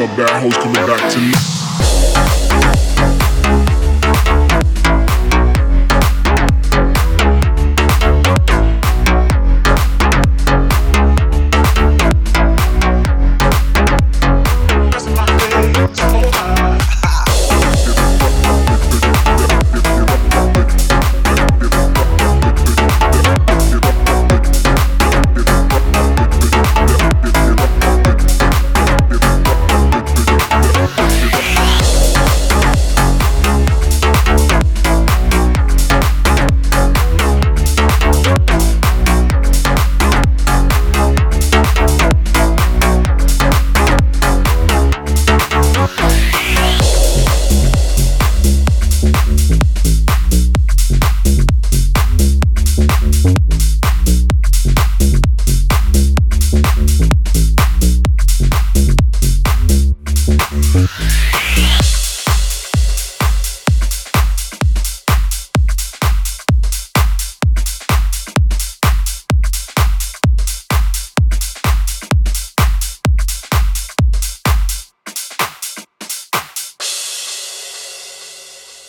up, bad hoes coming back to me.